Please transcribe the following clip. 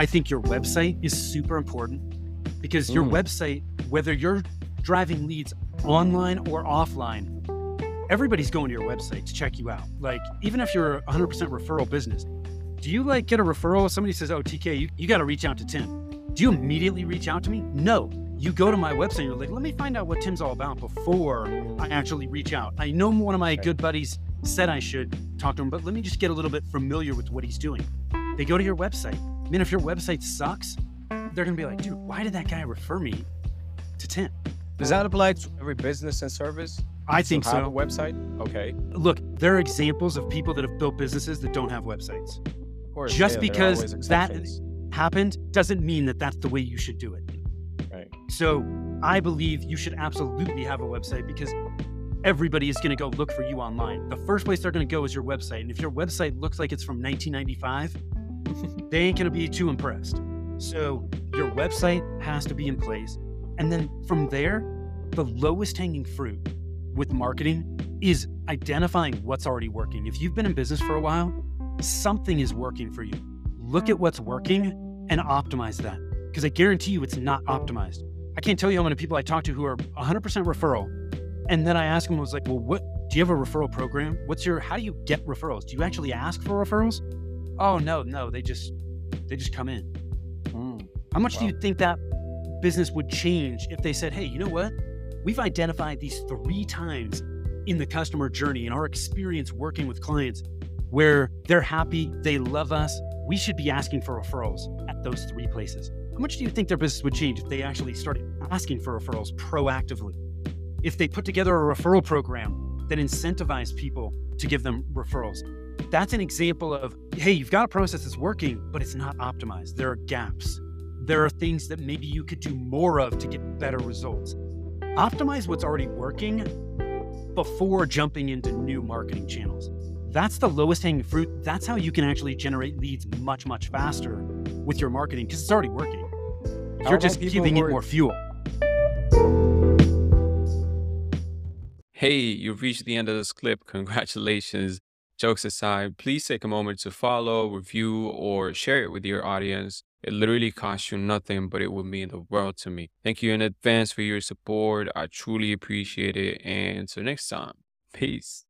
I think your website is super important because your Mm. website, whether you're driving leads online or offline, everybody's going to your website to check you out. Like, even if you're 100% referral business, do you like get a referral? Somebody says, Oh, TK, you, you got to reach out to Tim. Do you immediately reach out to me? No. You go to my website, you're like, let me find out what Tim's all about before I actually reach out. I know one of my good buddies said I should talk to him, but let me just get a little bit familiar with what he's doing. They go to your website. Man, if your website sucks, they're gonna be like, dude, why did that guy refer me to Tim? Does that apply to every business and service? I think have a so. website? Okay. Look, there are examples of people that have built businesses that don't have websites. Of course. Just yeah, because that- Happened doesn't mean that that's the way you should do it. Right. So I believe you should absolutely have a website because everybody is going to go look for you online. The first place they're going to go is your website. And if your website looks like it's from 1995, they ain't to be too impressed. So your website has to be in place. And then from there, the lowest hanging fruit with marketing is identifying what's already working. If you've been in business for a while, something is working for you. Look at what's working and optimize that because I guarantee you it's not optimized. I can't tell you how many people I talk to who are 100% referral. And then I ask them, I was like, well, what do you have a referral program? What's your, how do you get referrals? Do you actually ask for referrals? Oh, no, no, they just, they just come in. Mm. How much do you think that business would change if they said, hey, you know what? We've identified these three times in the customer journey in our experience working with clients where they're happy, they love us. We should be asking for referrals at those three places. How much do you think their business would change if they actually started asking for referrals proactively? If they put together a referral program that incentivized people to give them referrals? That's an example of, hey, you've got a process that's working, but it's not optimized. There are gaps. There are things that maybe you could do more of to get better results. Optimize what's already working before jumping into new marketing channels. That's the lowest hanging fruit. That's how you can actually generate leads much, much faster with your marketing because it's already working. You're just giving who it more fuel. Hey, you've reached the end of this clip. Congratulations. Jokes aside, please take a moment to follow, review, or share it with your audience. It literally costs you nothing, but it would mean the world to me. Thank you in advance for your support. I truly appreciate it. And until next time, peace.